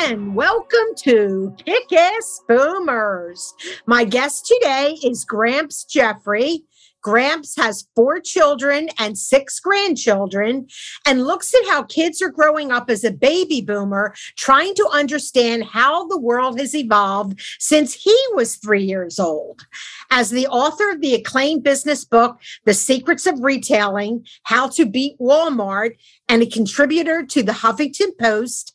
and welcome to Kick Ass Boomers. My guest today is Gramps Jeffrey. Gramps has four children and six grandchildren and looks at how kids are growing up as a baby boomer, trying to understand how the world has evolved since he was three years old. As the author of the acclaimed business book, The Secrets of Retailing How to Beat Walmart, and a contributor to the Huffington Post,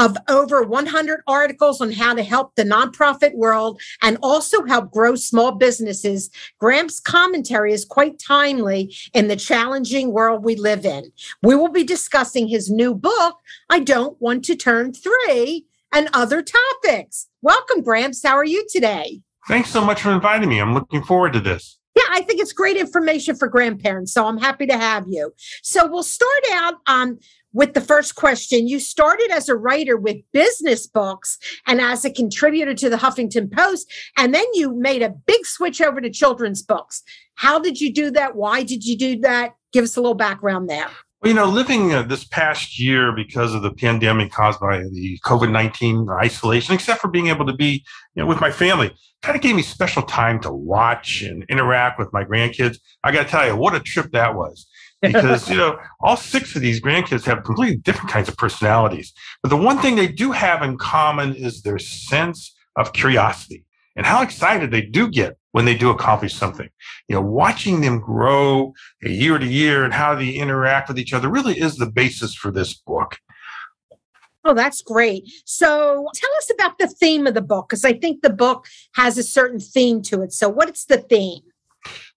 of over 100 articles on how to help the nonprofit world and also help grow small businesses, Gramps' commentary is quite timely in the challenging world we live in. We will be discussing his new book, I Don't Want to Turn Three, and other topics. Welcome, Gramps. How are you today? Thanks so much for inviting me. I'm looking forward to this. Yeah, I think it's great information for grandparents. So I'm happy to have you. So we'll start out um, with the first question. You started as a writer with business books and as a contributor to the Huffington Post, and then you made a big switch over to children's books. How did you do that? Why did you do that? Give us a little background there. Well, you know, living uh, this past year because of the pandemic caused by the COVID 19 isolation, except for being able to be you know, with my family, kind of gave me special time to watch and interact with my grandkids. I got to tell you, what a trip that was because you know all six of these grandkids have completely different kinds of personalities but the one thing they do have in common is their sense of curiosity and how excited they do get when they do accomplish something you know watching them grow year to year and how they interact with each other really is the basis for this book Oh, that's great. So tell us about the theme of the book, because I think the book has a certain theme to it. So, what's the theme?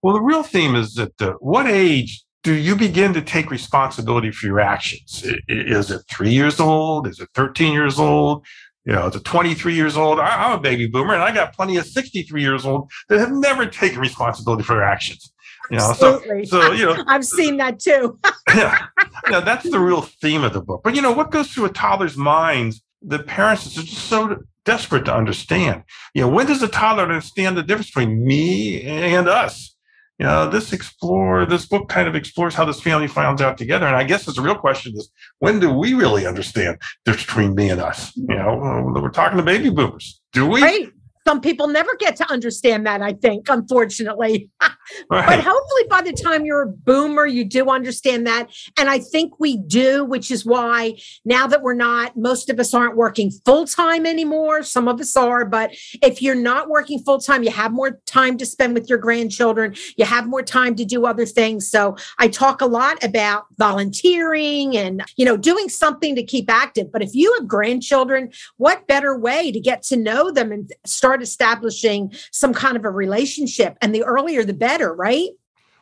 Well, the real theme is that uh, what age do you begin to take responsibility for your actions? Is it three years old? Is it 13 years old? You know, is it 23 years old? I'm a baby boomer and I got plenty of 63 years old that have never taken responsibility for their actions. You know, Absolutely. so, so, you know, I've seen that too. yeah. yeah, that's the real theme of the book. But, you know, what goes through a toddler's mind that parents are just so desperate to understand? You know, when does a toddler understand the difference between me and us? You know, this explore this book kind of explores how this family finds out together. And I guess the real question is, when do we really understand the difference between me and us? You know, uh, we're talking to baby boomers. Do we? Right some people never get to understand that, I think, unfortunately. right. But hopefully, by the time you're a boomer, you do understand that. And I think we do, which is why now that we're not, most of us aren't working full time anymore. Some of us are. But if you're not working full time, you have more time to spend with your grandchildren, you have more time to do other things. So I talk a lot about volunteering and, you know, doing something to keep active. But if you have grandchildren, what better way to get to know them and start start establishing some kind of a relationship. And the earlier, the better, right?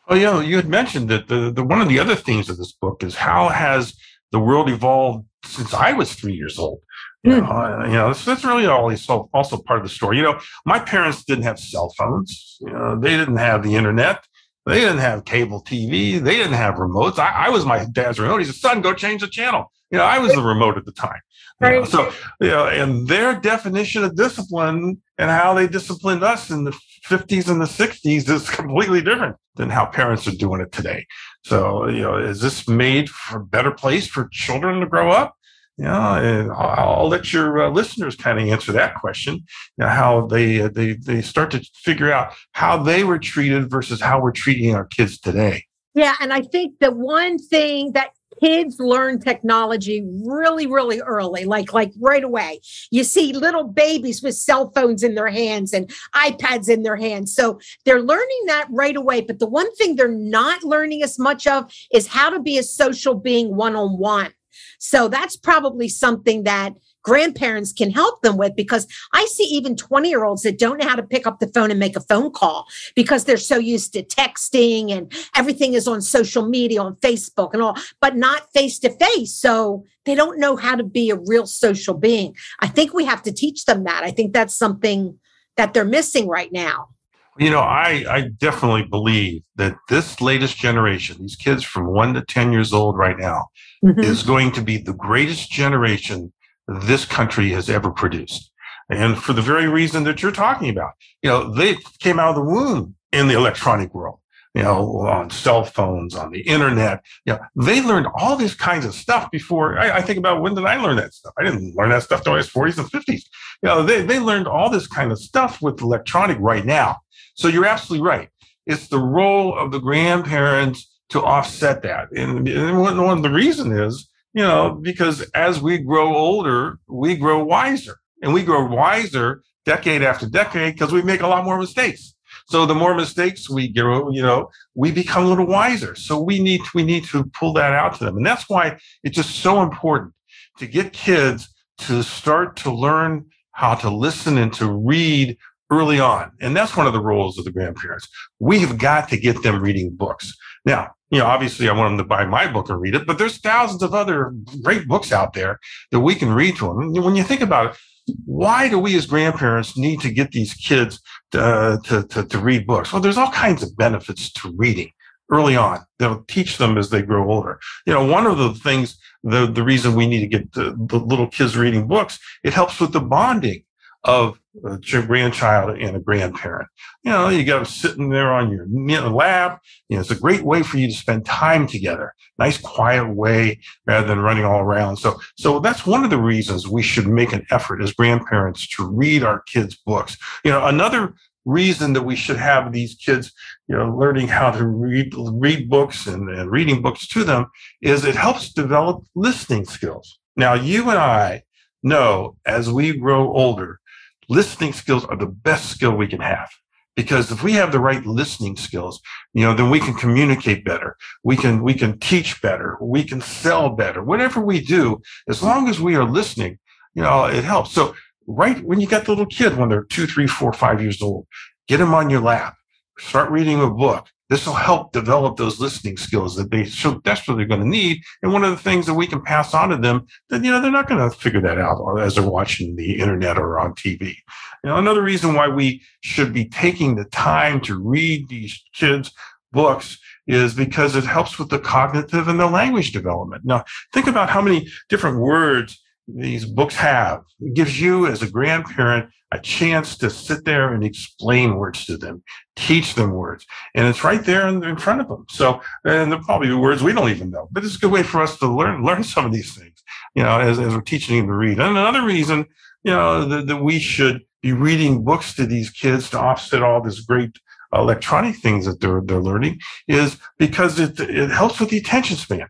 Oh, yeah. You had mentioned that the, the one of the other themes of this book is how has the world evolved since I was three years old. You hmm. know, uh, you know that's, that's really also also part of the story. You know, my parents didn't have cell phones. You know, they didn't have the internet. They didn't have cable TV. They didn't have remotes. I, I was my dad's remote. He said, "Son, go change the channel." You know, I was the remote at the time. You know, so, you know, and their definition of discipline and how they disciplined us in the 50s and the 60s is completely different than how parents are doing it today. So, you know, is this made for a better place for children to grow up? You know, I'll, I'll let your uh, listeners kind of answer that question. You know, how they uh, they they start to figure out how they were treated versus how we're treating our kids today. Yeah, and I think the one thing that kids learn technology really really early like like right away. You see little babies with cell phones in their hands and ipads in their hands. So they're learning that right away. But the one thing they're not learning as much of is how to be a social being one on one So that's probably something that grandparents can help them with because I see even 20 year olds that don't know how to pick up the phone and make a phone call because they're so used to texting and everything is on social media, on Facebook and all, but not face to face. So they don't know how to be a real social being. I think we have to teach them that. I think that's something that they're missing right now. You know, I, I definitely believe that this latest generation, these kids from one to 10 years old right now, mm-hmm. is going to be the greatest generation this country has ever produced. And for the very reason that you're talking about, you know, they came out of the womb in the electronic world, you know, on cell phones, on the internet. You know, they learned all these kinds of stuff before. I, I think about when did I learn that stuff? I didn't learn that stuff until I was 40s and 50s. You know, they, they learned all this kind of stuff with electronic right now. So you're absolutely right. It's the role of the grandparents to offset that. And, and one, one of the reason is you know, because as we grow older, we grow wiser and we grow wiser decade after decade because we make a lot more mistakes. So the more mistakes we grow, you know, we become a little wiser. So we need to, we need to pull that out to them. And that's why it's just so important to get kids to start to learn how to listen and to read early on. And that's one of the roles of the grandparents. We have got to get them reading books. Now, you know, obviously I want them to buy my book and read it, but there's thousands of other great books out there that we can read to them. And when you think about it, why do we as grandparents need to get these kids to, to, to, to read books? Well, there's all kinds of benefits to reading early on that'll teach them as they grow older. You know, one of the things, the, the reason we need to get the, the little kids reading books, it helps with the bonding of a grandchild and a grandparent. You know, you got them sitting there on your lap. You know, it's a great way for you to spend time together. Nice, quiet way rather than running all around. So, so that's one of the reasons we should make an effort as grandparents to read our kids' books. You know, another reason that we should have these kids, you know, learning how to read read books and, and reading books to them is it helps develop listening skills. Now, you and I know as we grow older listening skills are the best skill we can have. Because if we have the right listening skills you know then we can communicate better. We can we can teach better. We can sell better. Whatever we do as long as we are listening you know it helps. So right when you got the little kid when they're two three four five years old get them on your lap. Start reading a book this will help develop those listening skills that they so desperately are going to need. And one of the things that we can pass on to them that, you know, they're not going to figure that out as they're watching the internet or on TV. You know, another reason why we should be taking the time to read these kids' books is because it helps with the cognitive and the language development. Now, think about how many different words these books have. It gives you, as a grandparent, a chance to sit there and explain words to them, teach them words. And it's right there in, in front of them. So, and they're probably be words we don't even know, but it's a good way for us to learn, learn some of these things, you know, as, as we're teaching them to read. And another reason, you know, that, that we should be reading books to these kids to offset all this great electronic things that they're, they're learning is because it, it helps with the attention span.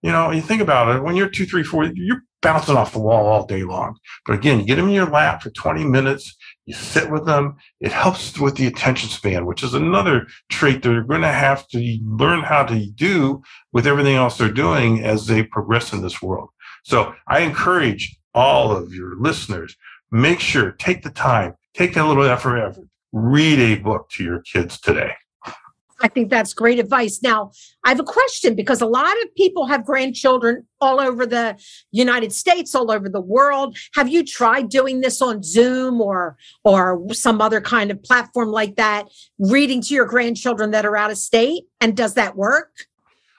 You know, you think about it, when you're two, three, four, you're bouncing off the wall all day long. But again, you get them in your lap for 20 minutes, you sit with them. It helps with the attention span, which is another trait they're going to have to learn how to do with everything else they're doing as they progress in this world. So I encourage all of your listeners, make sure, take the time, take that little effort, effort, read a book to your kids today. I think that's great advice. Now, I have a question because a lot of people have grandchildren all over the United States, all over the world. Have you tried doing this on Zoom or or some other kind of platform like that, reading to your grandchildren that are out of state? And does that work?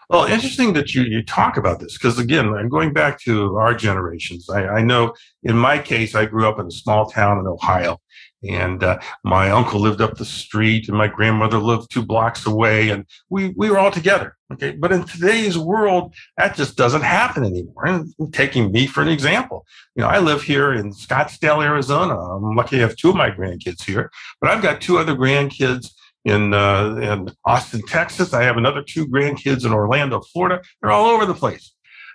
Well, interesting that you, you talk about this because, again, I'm going back to our generations. I, I, know in my case, I grew up in a small town in Ohio, and uh, my uncle lived up the street, and my grandmother lived two blocks away, and we, we were all together. Okay. But in today's world, that just doesn't happen anymore. And taking me for an example, you know, I live here in Scottsdale, Arizona. I'm lucky to have two of my grandkids here, but I've got two other grandkids in uh, in Austin, Texas. I have another two grandkids in Orlando, Florida. They're all over the place.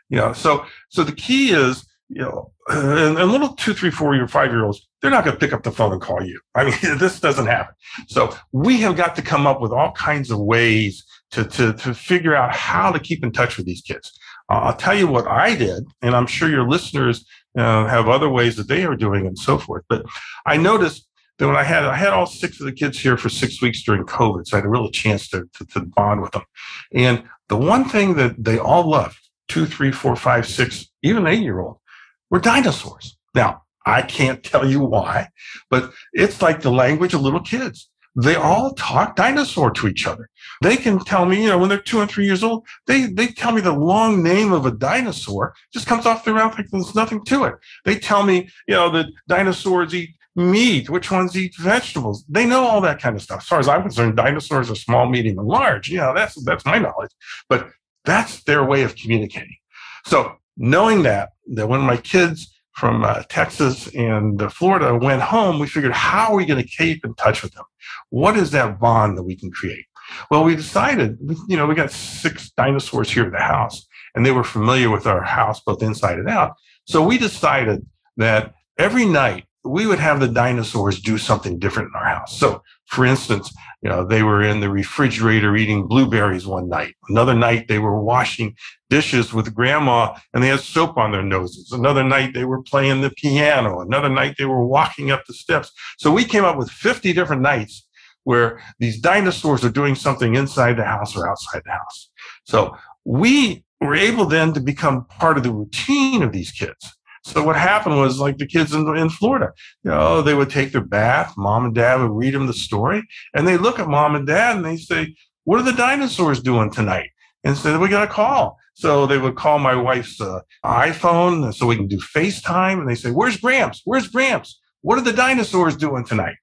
You know, so so the key is, you know, and, and little two, three, four year, five year olds, they're not going to pick up the phone and call you. I mean, this doesn't happen. So we have got to come up with all kinds of ways to to to figure out how to keep in touch with these kids. I'll tell you what I did, and I'm sure your listeners uh, have other ways that they are doing and so forth. But I noticed that when I had I had all six of the kids here for six weeks during COVID, so I had a real chance to, to, to bond with them. And the one thing that they all loved, two, three, four, five, six, even eight year old, were dinosaurs. Now, I can't tell you why, but it's like the language of little kids. They all talk dinosaur to each other. They can tell me, you know, when they're two and three years old, they they tell me the long name of a dinosaur just comes off their mouth like there's nothing to it. They tell me, you know, that dinosaurs eat meat, which ones eat vegetables. They know all that kind of stuff. As far as I'm concerned, dinosaurs are small, medium, and large. You know, that's that's my knowledge. But that's their way of communicating. So knowing that, that when my kids from uh, Texas and uh, Florida went home, we figured, how are we going to keep in touch with them? What is that bond that we can create? Well, we decided, you know, we got six dinosaurs here at the house, and they were familiar with our house both inside and out. So we decided that every night we would have the dinosaurs do something different in our house. So, for instance, you know, they were in the refrigerator eating blueberries one night. Another night they were washing dishes with grandma and they had soap on their noses. Another night they were playing the piano. Another night they were walking up the steps. So we came up with 50 different nights where these dinosaurs are doing something inside the house or outside the house. So we were able then to become part of the routine of these kids. So what happened was like the kids in, in Florida, you know, they would take their bath. Mom and dad would read them the story and they look at mom and dad and they say, what are the dinosaurs doing tonight? And so we got a call. So they would call my wife's uh, iPhone so we can do FaceTime. And they say, where's Gramps? Where's Gramps? What are the dinosaurs doing tonight?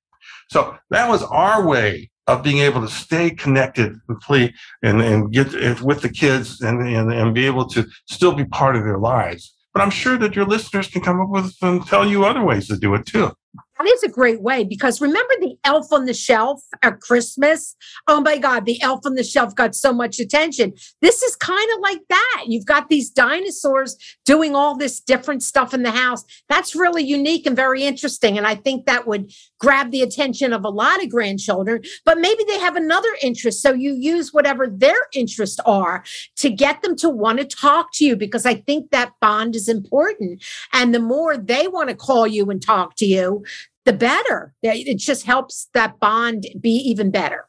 So that was our way of being able to stay connected and and, get with the kids and, and, and be able to still be part of their lives but I'm sure that your listeners can come up with and tell you other ways to do it too. That is a great way because remember the elf on the shelf at Christmas? Oh my God, the elf on the shelf got so much attention. This is kind of like that. You've got these dinosaurs doing all this different stuff in the house. That's really unique and very interesting. And I think that would grab the attention of a lot of grandchildren, but maybe they have another interest. So you use whatever their interests are to get them to want to talk to you because I think that bond is important. And the more they want to call you and talk to you, the better. It just helps that bond be even better.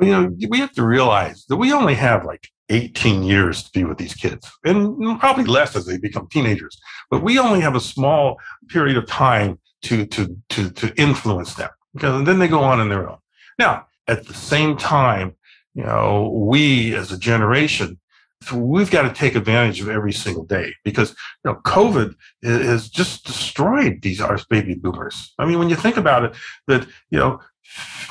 You know, we have to realize that we only have like 18 years to be with these kids, and probably less as they become teenagers. But we only have a small period of time to to to to influence them, because then they go on in their own. Now, at the same time, you know, we as a generation we've got to take advantage of every single day because you know COVID has just destroyed these our baby boomers. I mean, when you think about it, that you know,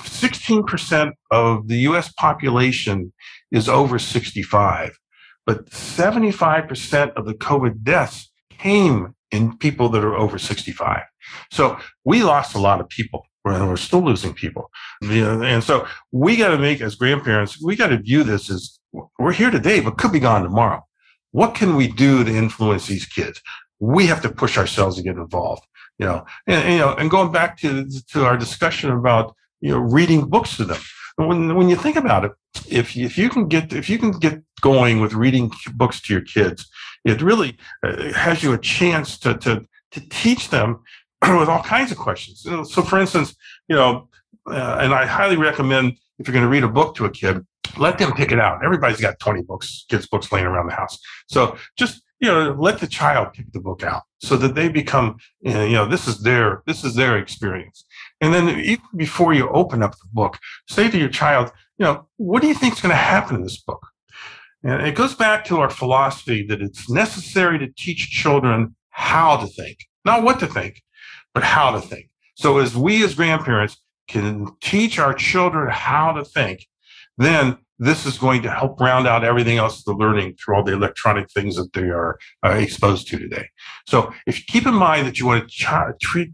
16% of the U.S. population is over 65, but 75% of the COVID deaths came in people that are over 65. So we lost a lot of people and we're still losing people. And so we got to make, as grandparents, we got to view this as we're here today, but could be gone tomorrow. What can we do to influence these kids? We have to push ourselves to get involved, you know, and, you know, and going back to, to our discussion about, you know, reading books to them. When, when you think about it, if, if you can get, if you can get going with reading books to your kids, it really uh, has you a chance to, to, to teach them with all kinds of questions. So, for instance, you know, uh, and I highly recommend if you're going to read a book to a kid, let them pick it out. Everybody's got 20 books, kids' books laying around the house. So just you know, let the child pick the book out so that they become, you know, this is their this is their experience. And then even before you open up the book, say to your child, you know, what do you think is going to happen in this book? And it goes back to our philosophy that it's necessary to teach children how to think, not what to think, but how to think. So as we as grandparents can teach our children how to think, then this is going to help round out everything else the learning through all the electronic things that they are uh, exposed to today. So if you keep in mind that you want to ch- treat,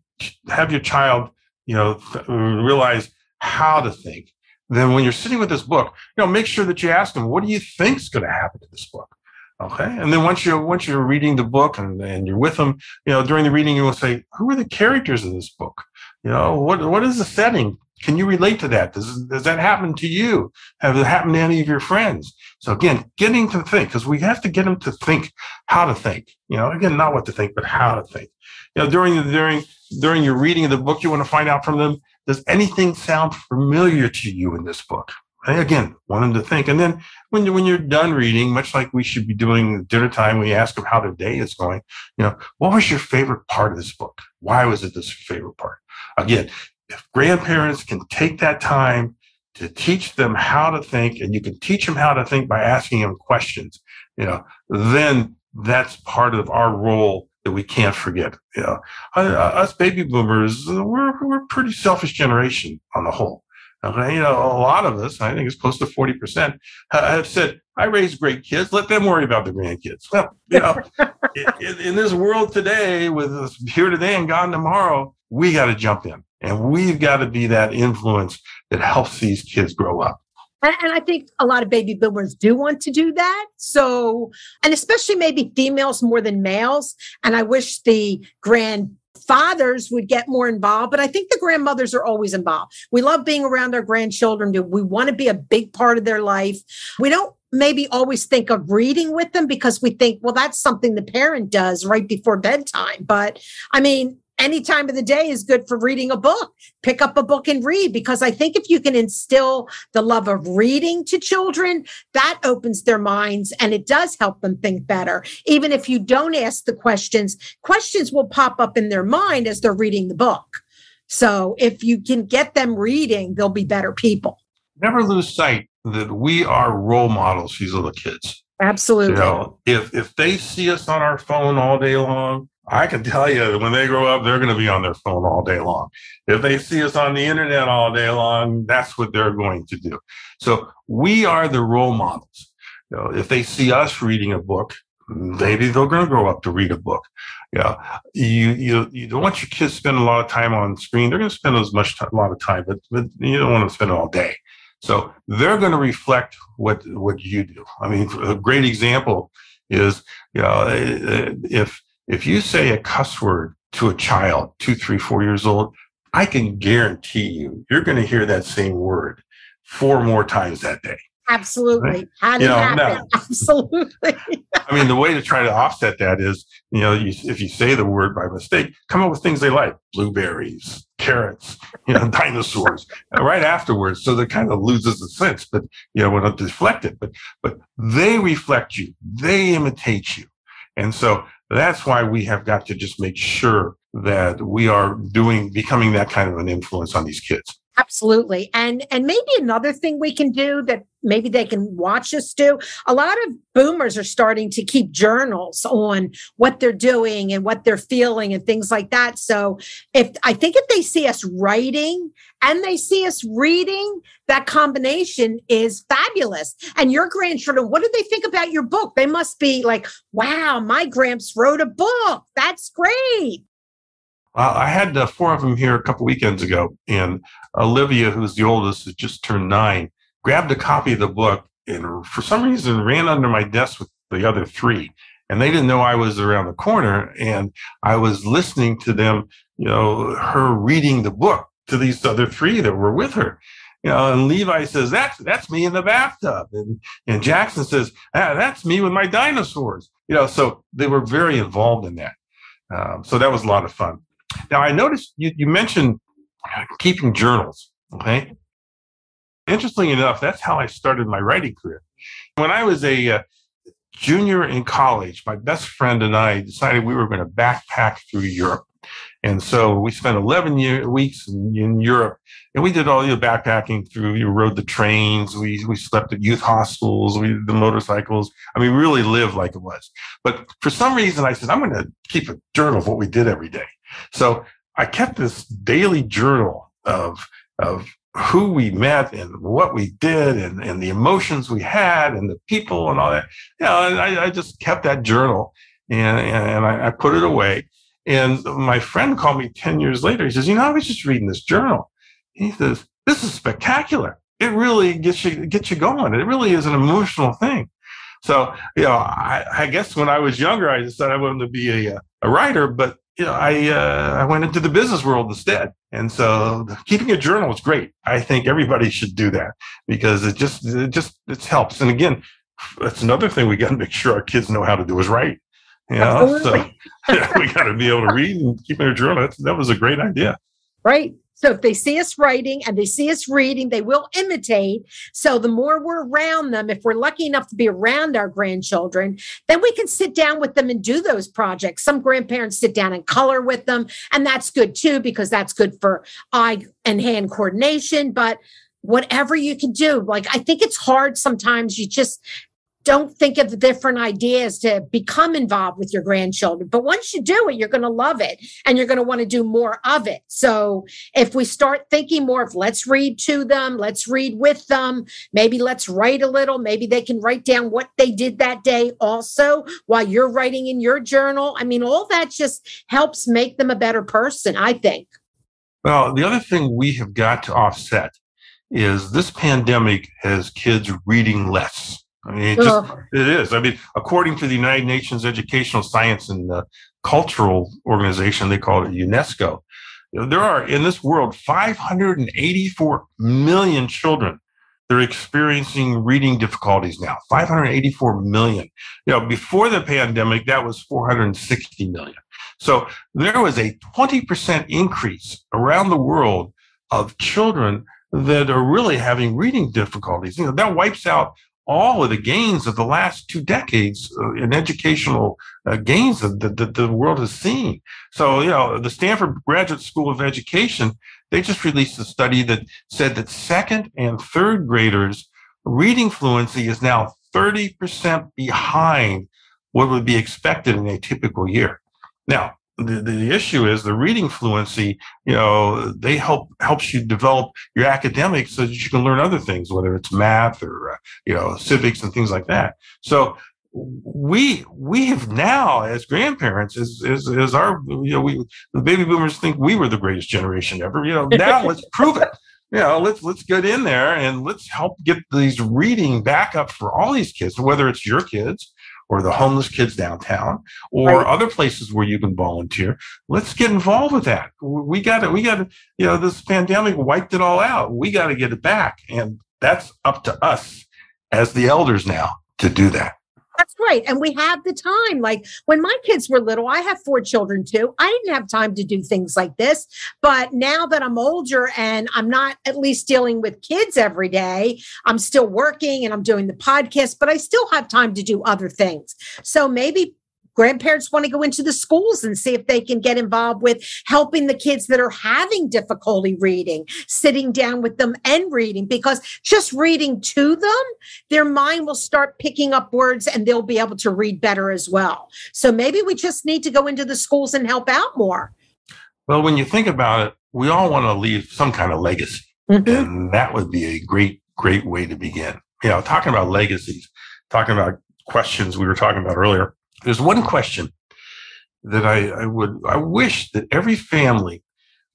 have your child, you know, th- realize how to think, then when you're sitting with this book, you know, make sure that you ask them, what do you think is going to happen to this book? Okay. And then once you're once you're reading the book and, and you're with them, you know, during the reading, you will say, who are the characters in this book? You know, what what is the setting Can you relate to that? Does, does that happen to you? Have it happened to any of your friends? So again, getting to think, because we have to get them to think how to think. You know, again, not what to think, but how to think. You know, during during during your reading of the book, you want to find out from them, does anything sound familiar to you in this book? And again, want them to think. And then when, you, when you're done reading, much like we should be doing dinner time, we ask them how their day is going. You know, what was your favorite part of this book? Why was it this favorite part? Again, if grandparents can take that time to teach them how to think, and you can teach them how to think by asking them questions, you know, then that's part of our role that we can't forget. You know, uh, uh, us baby boomers, we're, we're a pretty selfish generation on the whole. Okay, you know, a lot of us, I think it's close to 40%, have said, I raised great kids, let them worry about the grandkids. Well, you know, in, in, this world today, with here today and gone tomorrow, we got to jump in and we've got to be that influence that helps these kids grow up. And, I think a lot of baby boomers do want to do that. So, and especially maybe females more than males. And I wish the grandfathers would get more involved, but I think the grandmothers are always involved. We love being around our grandchildren. We want to be a big part of their life. We don't maybe always think of reading with them because we think, well, that's something the parent does right before bedtime. But I mean, any time of the day is good for reading a book. Pick up a book and read because I think if you can instill the love of reading to children, that opens their minds and it does help them think better. Even if you don't ask the questions, questions will pop up in their mind as they're reading the book. So if you can get them reading, they'll be better people. Never lose sight that we are role models these little kids. Absolutely. You know, if if they see us on our phone all day long, I can tell you when they grow up, they're going to be on their phone all day long. If they see us on the internet all day long, that's what they're going to do. So we are the role models. You know, if they see us reading a book, maybe they're going to grow up to read a book. Yeah, you you you don't want your kids spend a lot of time on screen. They're going to spend as much a lot of time, but, but you don't want to spend all day. So they're going to reflect what what you do. I mean, a great example is you know eh, eh, if if you say a cuss word to a child, two, three, four years old, I can guarantee you, you're going to hear that same word four more times that day. Absolutely. Right? How you know, happen? Absolutely. I mean, the way to try to offset that is, you know, you, if you say the word by mistake, come up with things they like: blueberries, carrots, you know, dinosaurs. Uh, right afterwards, so that kind of loses the sense. But you know, when it, but but they reflect you, they imitate you, and so that's why we have got to just make sure that we are doing, becoming that kind of an influence on these kids. Absolutely. And and maybe another thing we can do that maybe they can watch us do. A lot of boomers are starting to keep journals on what they're doing and what they're feeling and things like that. So if I think if they see us writing and they see us reading, that combination is fabulous. And your grandchildren, what do they think about your book? They must be like, wow, my gramps wrote a book. That's great. Uh, I had uh, four of them here a couple weekends ago, and Olivia, who's the oldest, has just turned nine, grabbed a copy of the book and for some reason ran under my desk with the other three. And they didn't know I was around the corner, and I was listening to them, you know, her reading the book to these other three that were with her. You know, and Levi says, That's that's me in the bathtub. And and Jackson says, ah, that's me with my dinosaurs. You know, so they were very involved in that. Um, so that was a lot of fun. Now, I noticed you, you mentioned keeping journals. Okay. Interestingly enough, that's how I started my writing career. When I was a uh, junior in college, my best friend and I decided we were going to backpack through Europe. And so we spent 11 year, weeks in, in, Europe and we did all the backpacking through, we rode the trains, we, we slept at youth hostels, we did the motorcycles. I mean, really lived like it was. But for some reason, I said, I'm going to keep a journal of what we did every day. So I kept this daily journal of, of who we met and what we did and, and the emotions we had and the people and all that. Yeah, you know, I, I, just kept that journal and, and I, I, put it away. And my friend called me 10 years later. He says, You know, I was just reading this journal. He says, This is spectacular. It really gets you gets you going. It really is an emotional thing. So, you know, I, I guess when I was younger, I decided I wanted to be a, a writer, but you know, I uh, I went into the business world instead, and so keeping a journal is great. I think everybody should do that because it just it just it helps. And again, that's another thing we got to make sure our kids know how to do is write. You know, so we got to be able to read and keep in a journal. That's, that was a great idea. Right. So if they see us writing and they see us reading, they will imitate. So the more we're around them, if we're lucky enough to be around our grandchildren, then we can sit down with them and do those projects. Some grandparents sit down and color with them, and that's good too, because that's good for eye and hand coordination. But whatever you can do, like I think it's hard sometimes. You just don't think of the different ideas to become involved with your grandchildren. But once you do it, you're going to love it and you're going to want to do more of it. So if we start thinking more of let's read to them, let's read with them, maybe let's write a little, maybe they can write down what they did that day also while you're writing in your journal. I mean, all that just helps make them a better person, I think. Well, the other thing we have got to offset is this pandemic has kids reading less. I mean, it just it is. I mean, according to the United Nations Educational Science and uh, Cultural Organization, they call it UNESCO. There are in this world 584 million children They're experiencing reading difficulties now. 584 million. You know, before the pandemic, that was 460 million. So there was a 20% increase around the world of children that are really having reading difficulties. You know, that wipes out all of the gains of the last two decades uh, in educational uh, gains that, that, the world has seen. So, you know, the Stanford Graduate School of Education, they just released a study that said that second and third graders reading fluency is now 30% behind what would be expected in a typical year. Now, the, the issue is the reading fluency you know they help helps you develop your academics so that you can learn other things whether it's math or uh, you know civics and things like that. So we we have now as grandparents as, as our you know we the baby boomers think we were the greatest generation ever you know now let's prove it. You know let's let's get in there and let's help get these reading back up for all these kids whether it's your kids or the homeless kids downtown or right. other places where you can volunteer. Let's get involved with that. We got it. we got to, you know, this pandemic wiped it all out. We got to get it back. And that's up to us as the elders now to do that. That's right. And we have the time. Like when my kids were little, I have four children too. I didn't have time to do things like this. But now that I'm older and I'm not at least dealing with kids every day, I'm still working and I'm doing the podcast, but I still have time to do other things. So maybe grandparents want to go into the schools and see if they can get involved with helping the kids that are having difficulty reading, sitting down with them and reading, because just reading to them, their mind will start picking up words and they'll be able to read better as well. So maybe we just need to go into the schools and help out more. Well, when you think about it, we all want to leave some kind of legacy. Mm-hmm. And that would be a great, great way to begin. You know, talking about legacies, talking about questions we were talking about earlier there's one question that I, I would I wish that every family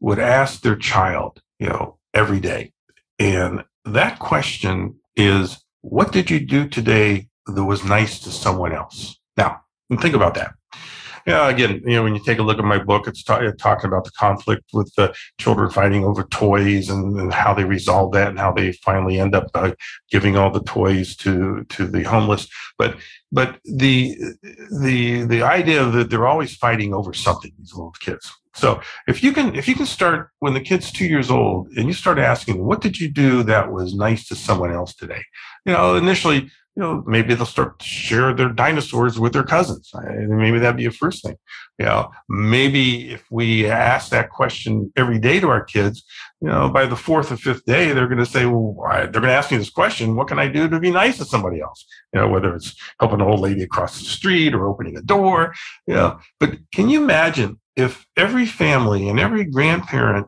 would ask their child, you know, every day. And that question is, what did you do today that was nice to someone else? Now, think about that yeah, again, you know, when you take a look at my book, it's ta- talking about the conflict with the children fighting over toys and, and, how they resolve that and how they finally end up uh, giving all the toys to to the homeless. But but the the the idea that they're always fighting over something, these little kids. So if you can if you can start when the kid's two years old and you start asking, what did you do that was nice to someone else today? You know, initially you know, maybe they'll start to share their dinosaurs with their cousins. Maybe that'd be a first thing. You know, maybe if we ask that question every day to our kids, you know, by the fourth or fifth day, they're going to say, well, they're going to ask me this question, what can I do to be nice to somebody else? You know, whether it's helping an old lady across the street or opening a door, you know, but can you imagine if every family and every grandparent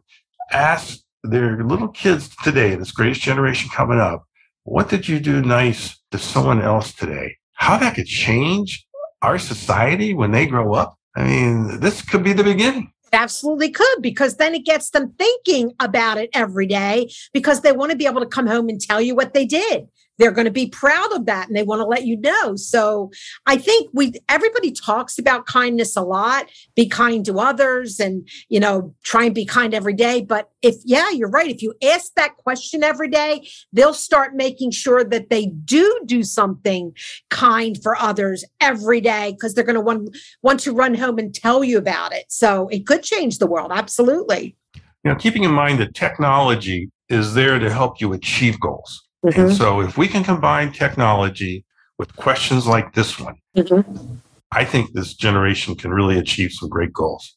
asked their little kids today, this greatest generation coming up, what did you do nice to someone else today? How that could change our society when they grow up? I mean, this could be the beginning. Absolutely could, because then it gets them thinking about it every day because they want to be able to come home and tell you what they did. They're going to be proud of that and they want to let you know. So I think we everybody talks about kindness a lot, be kind to others and, you know, try and be kind every day, but if yeah, you're right, if you ask that question every day, they'll start making sure that they do do something kind for others every day because they're going to want want to run home and tell you about it. So it could change the world, absolutely. You know, keeping in mind that technology is there to help you achieve goals. Mm-hmm. And so if we can combine technology with questions like this one, mm-hmm. I think this generation can really achieve some great goals.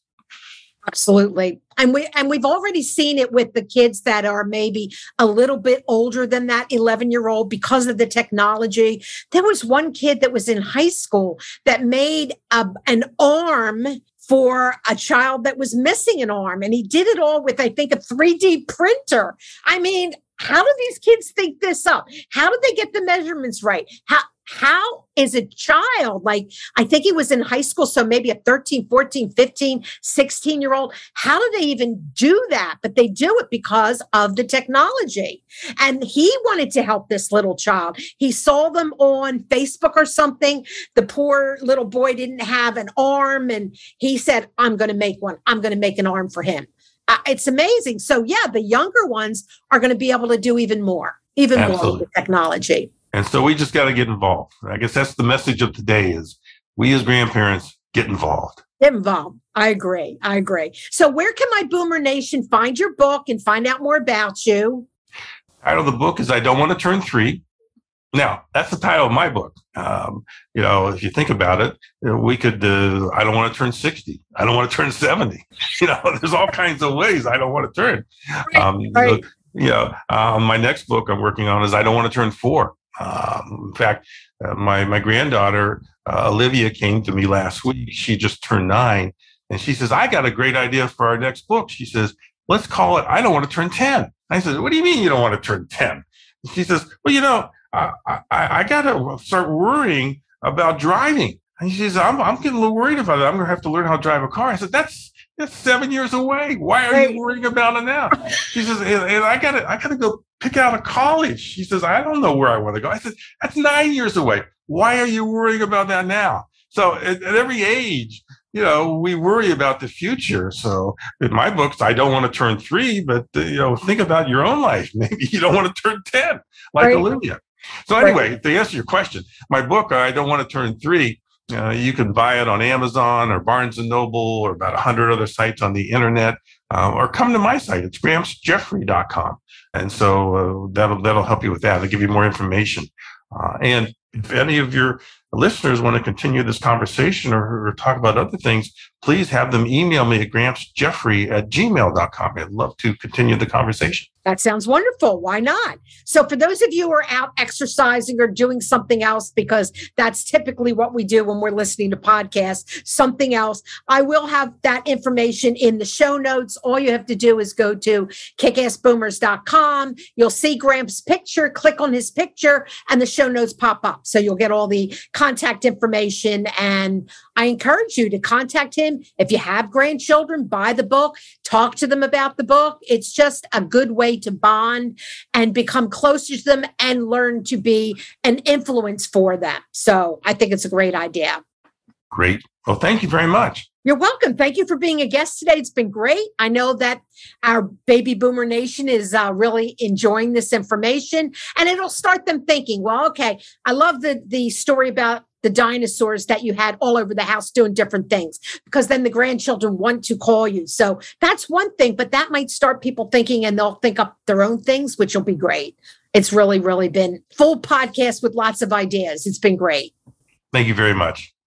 Absolutely. And we and we've already seen it with the kids that are maybe a little bit older than that 11 year old because of the technology. There was one kid that was in high school that made a, an arm for a child that was missing an arm and he did it all with i think a 3d printer i mean how do these kids think this up? How do they get the measurements right? How how is a child like i think he was in high school so maybe a 13 14 15 16 year old how do they even do that? But they do it because of the technology. And he wanted to help this little child. He saw them on facebook or something. The poor little boy didn't have an arm and he said i'm going to make one. I'm going to make an arm for him uh, it's amazing so yeah the younger ones are going to be able to do even more even Absolutely. more with technology and so we just got to get involved. I guess that's the message of today is we as grandparents get involved. Get involved. I agree. I agree. So where can my Boomer Nation find your book and find out more about you? Title of the book is I Don't Want to Turn Three. Now, that's the title of my book. Um, you know, if you think about it, we could, uh, I don't want to turn 60. I don't want to turn 70. You know, there's all kinds of ways I don't want to turn. Um, right. you know, uh, my next book I'm working on is I don't want to turn four. Um, in fact, uh, my my granddaughter uh, Olivia came to me last week. She just turned nine, and she says, "I got a great idea for our next book." She says, "Let's call it I don't want to turn 10." I said, "What do you mean you don't want to turn 10?" She says, "Well, you know, I I, I got to start worrying about driving." And she says, I'm, I'm getting a little worried about it. I'm going to have to learn how to drive a car. I said, that's, that's seven years away. Why are you worrying about it now? She says, and, and I got to, I got to go pick out a college. She says, I don't know where I want to go. I said, that's nine years away. Why are you worrying about that now? So at, at every age, you know, we worry about the future. So in my books, I don't want to turn three, but uh, you know, think about your own life. Maybe you don't want to turn 10 like right. Olivia. So anyway, right. to answer your question, my book, I don't want to turn three. Uh, you can buy it on Amazon or Barnes and Noble or about a hundred other sites on the internet, um, or come to my site. It's grampsjeffrey.com. And so uh, that'll that'll help you with that. It'll give you more information. Uh, and if any of your listeners want to continue this conversation or, or, talk about other things, please have them email me at grampsjeffrey at gmail.com. I'd love to continue the conversation. That sounds wonderful. Why not? So, for those of you who are out exercising or doing something else, because that's typically what we do when we're listening to podcasts, something else, I will have that information in the show notes. All you have to do is go to kickassboomers.com. You'll see Gramps' picture, click on his picture, and the show notes pop up. So, you'll get all the contact information. And I encourage you to contact him. If you have grandchildren, buy the book, talk to them about the book. It's just a good way to bond and become closer to them and learn to be an influence for them. So I think it's a great idea. Great. Well, thank you very much. You're welcome. Thank you for being a guest today. It's been great. I know that our baby boomer nation is uh, really enjoying this information and it'll start them thinking, well, okay, I love the, the story about the dinosaurs that you had all over the house doing different things because then the grandchildren want to call you. So that's one thing, but that might start people thinking and they'll think up their own things, which will be great. It's really, really been full podcast with lots of ideas. It's been great. Thank you very much.